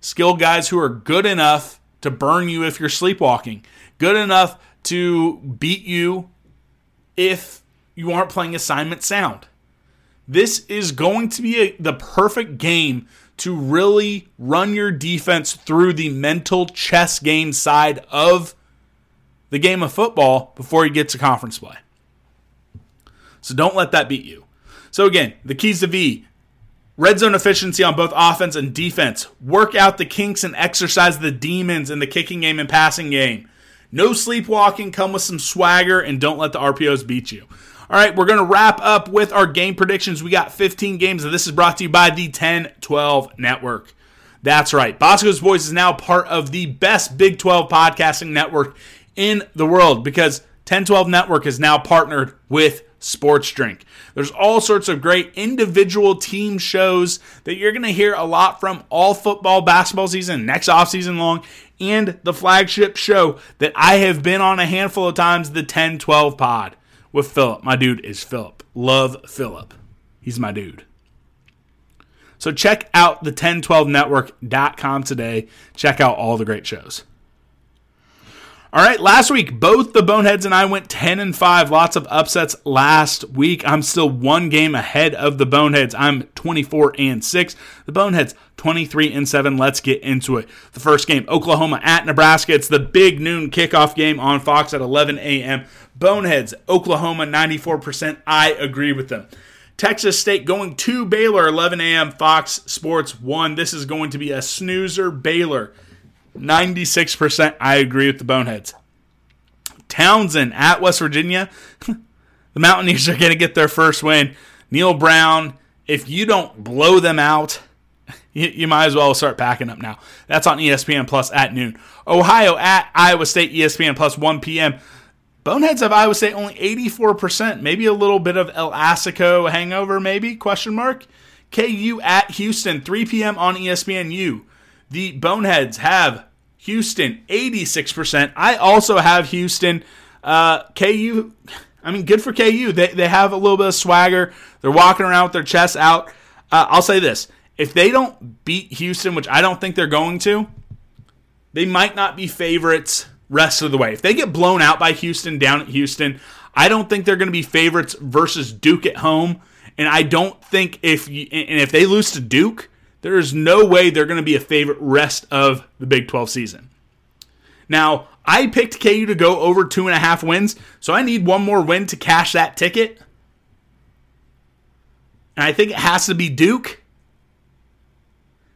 Skilled guys who are good enough to burn you if you're sleepwalking, good enough to beat you if you aren't playing assignment sound. This is going to be a, the perfect game to really run your defense through the mental chess game side of the game of football before you get to conference play. So don't let that beat you. So again, the keys to V red zone efficiency on both offense and defense. Work out the kinks and exercise the demons in the kicking game and passing game. No sleepwalking, come with some swagger, and don't let the RPOs beat you. All right, we're going to wrap up with our game predictions. We got 15 games, and this is brought to you by the 1012 Network. That's right. Boscoe's Boys is now part of the best Big 12 podcasting network in the world because 1012 Network is now partnered with Sports Drink. There's all sorts of great individual team shows that you're going to hear a lot from all football, basketball season, next off season long, and the flagship show that I have been on a handful of times, the 1012 Pod with Philip. My dude is Philip. Love Philip. He's my dude. So check out the 1012network.com today. Check out all the great shows. All right, last week both the Boneheads and I went 10 and 5. Lots of upsets last week. I'm still one game ahead of the Boneheads. I'm 24 and 6. The Boneheads 23 and 7. Let's get into it. The first game, Oklahoma at Nebraska. It's the big noon kickoff game on Fox at 11 a.m. Boneheads, Oklahoma 94%. I agree with them. Texas State going to Baylor 11 a.m. Fox Sports 1. This is going to be a snoozer Baylor 96%. I agree with the Boneheads. Towson at West Virginia. the Mountaineers are going to get their first win. Neal Brown, if you don't blow them out, you, you, might as well start packing up now. That's on ESPN Plus at noon. Ohio at Iowa State, ESPN Plus 1 p.m. Boneheads of Iowa State only 84%. Maybe a little bit of El Assico hangover, maybe? Question mark. KU at Houston, 3 p.m. on ESPNU. The Boneheads have Houston, 86%. I also have Houston. Uh, KU, I mean, good for KU. They, they have a little bit of swagger. They're walking around with their chests out. Uh, I'll say this if they don't beat Houston, which I don't think they're going to, they might not be favorites rest of the way. If they get blown out by Houston down at Houston, I don't think they're going to be favorites versus Duke at home. And I don't think if you, and if they lose to Duke, there is no way they're going to be a favorite rest of the Big 12 season. Now, I picked KU to go over two and a half wins, so I need one more win to cash that ticket. And I think it has to be Duke.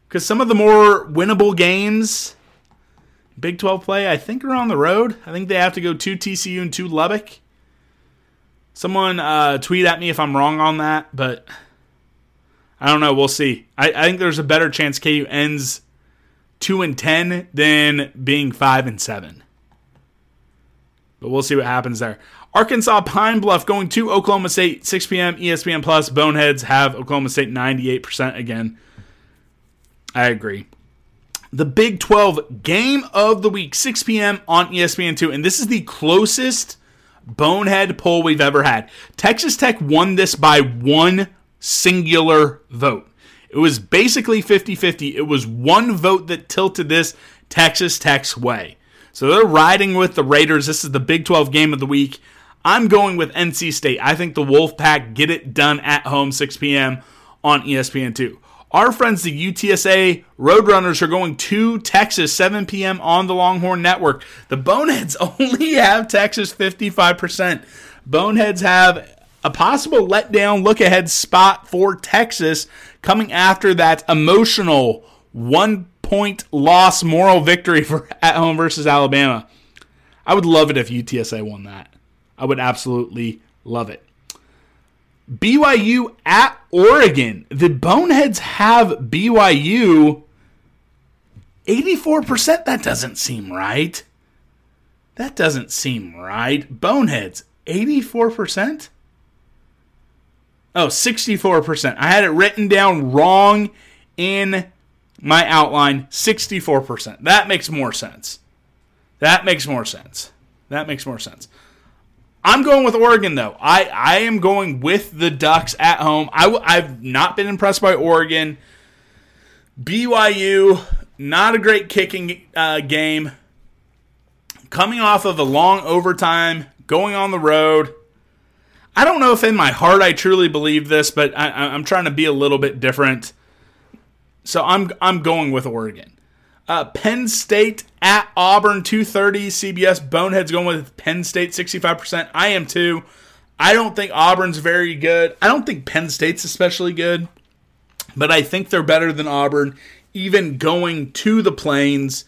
Because some of the more winnable games, Big 12 play, I think are on the road. I think they have to go to TCU and to Lubbock. Someone uh, tweet at me if I'm wrong on that, but I don't know. We'll see. I, I think there's a better chance KU ends two and ten than being five and seven. But we'll see what happens there. Arkansas Pine Bluff going to Oklahoma State, 6 p.m. ESPN Plus. Boneheads have Oklahoma State 98% again. I agree. The Big 12 game of the week, 6 p.m. on ESPN2. And this is the closest bonehead poll we've ever had. Texas Tech won this by one singular vote. It was basically 50 50. It was one vote that tilted this Texas Tech's way. So they're riding with the Raiders. This is the Big 12 game of the week. I'm going with NC State. I think the Wolfpack get it done at home 6 p.m. on ESPN2. Our friends, the UTSA Roadrunners, are going to Texas 7 p.m. on the Longhorn Network. The Boneheads only have Texas 55%. Boneheads have a possible letdown look ahead spot for Texas coming after that emotional one point loss moral victory for at home versus Alabama. I would love it if UTSA won that. I would absolutely love it. BYU at Oregon. The Boneheads have BYU 84%. That doesn't seem right. That doesn't seem right. Boneheads, 84%? Oh, 64%. I had it written down wrong in my outline. 64%. That makes more sense. That makes more sense. That makes more sense. I'm going with Oregon though. I, I am going with the Ducks at home. I've not been impressed by Oregon. BYU, not a great kicking uh, game. Coming off of a long overtime, going on the road. I don't know if in my heart I truly believe this, but I, I'm trying to be a little bit different. So I'm I'm going with Oregon. Uh, Penn State at Auburn, 230. CBS Boneheads going with Penn State, 65%. I am too. I don't think Auburn's very good. I don't think Penn State's especially good, but I think they're better than Auburn, even going to the Plains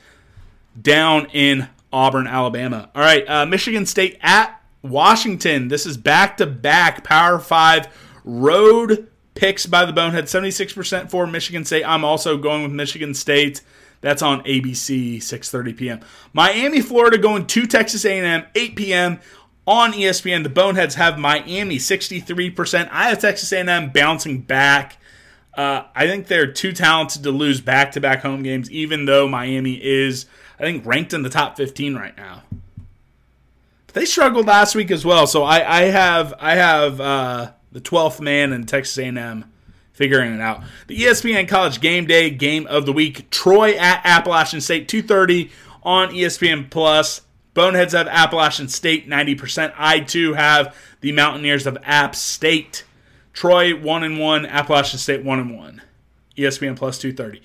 down in Auburn, Alabama. All right, uh, Michigan State at Washington. This is back to back Power Five road picks by the Bonehead. 76% for Michigan State. I'm also going with Michigan State. That's on ABC, 6:30 p.m. Miami, Florida, going to Texas A&M, 8 p.m. on ESPN. The Boneheads have Miami, 63%. I have Texas A&M bouncing back. Uh, I think they're too talented to lose back-to-back home games, even though Miami is, I think, ranked in the top 15 right now. They struggled last week as well, so I, I have I have uh, the 12th man in Texas A&M figuring it out. The ESPN College Game Day Game of the Week: Troy at Appalachian State, 2:30 on E ESPN Plus. Boneheads have Appalachian State 90%. I too have the Mountaineers of App State. Troy 1 and 1, Appalachian State 1 and 1. ESPN Plus 230.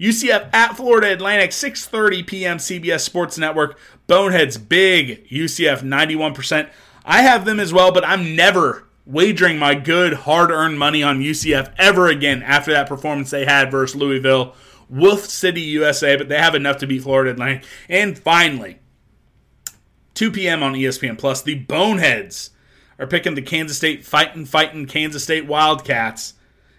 UCF at Florida Atlantic 6:30 p.m. CBS Sports Network. Boneheads big UCF 91%. I have them as well, but I'm never wagering my good hard-earned money on UCF ever again after that performance they had versus Louisville, Wolf City, USA, but they have enough to beat Florida Atlantic. And finally, 2 p.m. on ESPN Plus, the Boneheads are picking the Kansas State fighting, fighting Kansas State Wildcats.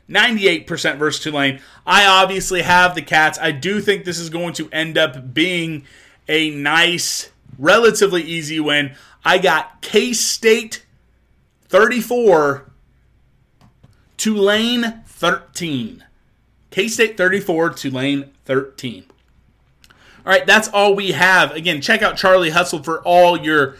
98% versus Tulane. I obviously have the Cats. I do think this is going to end up being a nice, relatively easy win. I got K State 34, Tulane 13. K State 34, Tulane 13. All right, that's all we have. Again, check out Charlie Hustle for all your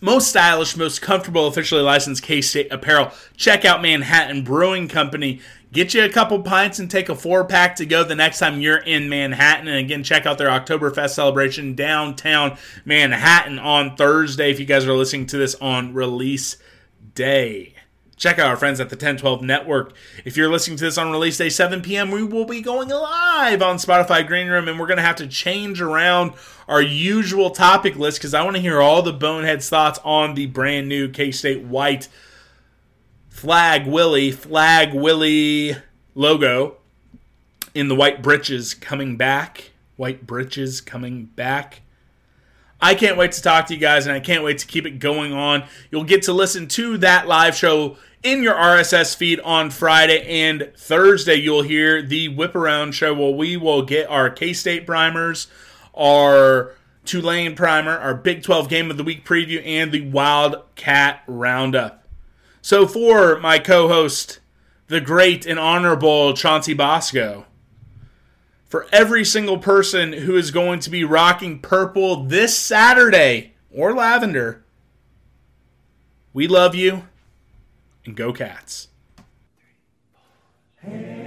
most stylish, most comfortable, officially licensed K State apparel. Check out Manhattan Brewing Company. Get you a couple pints and take a four pack to go the next time you're in Manhattan. And again, check out their Oktoberfest celebration downtown Manhattan on Thursday if you guys are listening to this on release day. Check out our friends at the 1012 Network. If you're listening to this on release day 7 p.m., we will be going live on Spotify Green Room, and we're going to have to change around our usual topic list because I want to hear all the Boneheads' thoughts on the brand new K State White Flag Willie, Flag Willie logo in the white breeches coming back. White breeches coming back. I can't wait to talk to you guys, and I can't wait to keep it going on. You'll get to listen to that live show in your RSS feed on Friday and Thursday. You'll hear the Whip Around show where we will get our K State primers, our Tulane primer, our Big 12 Game of the Week preview, and the Wildcat Roundup. So, for my co host, the great and honorable Chauncey Boscoe, for every single person who is going to be rocking purple this Saturday or lavender. We love you and go cats. Hail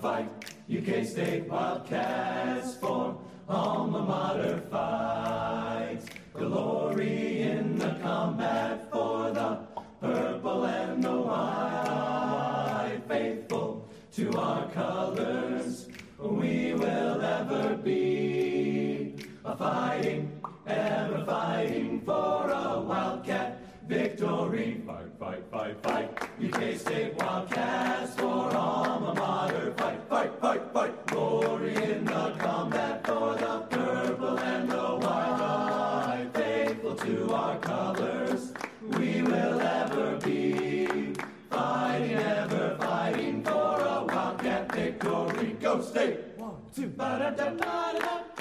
Fight, UK State Wildcats for alma mater fight. Glory in the combat for the purple and the white. Faithful to our colors, we will ever be. A fighting, ever fighting for a wildcat victory. Fight, fight, fight, fight. UK State Wildcats two, ba-da-da-da-da-da, ba-da-da-da-da,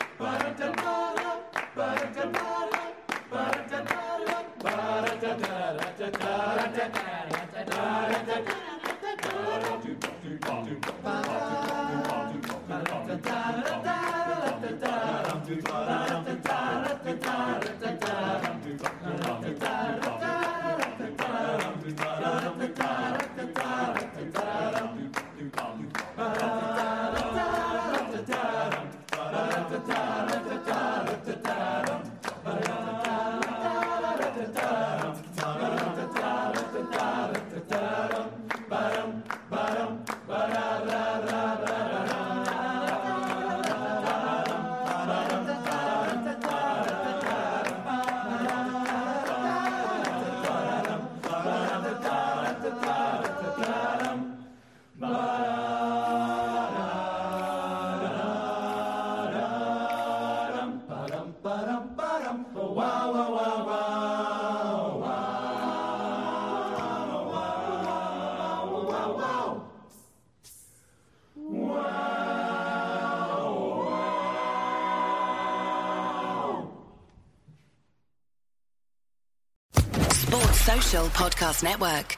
Podcast Network.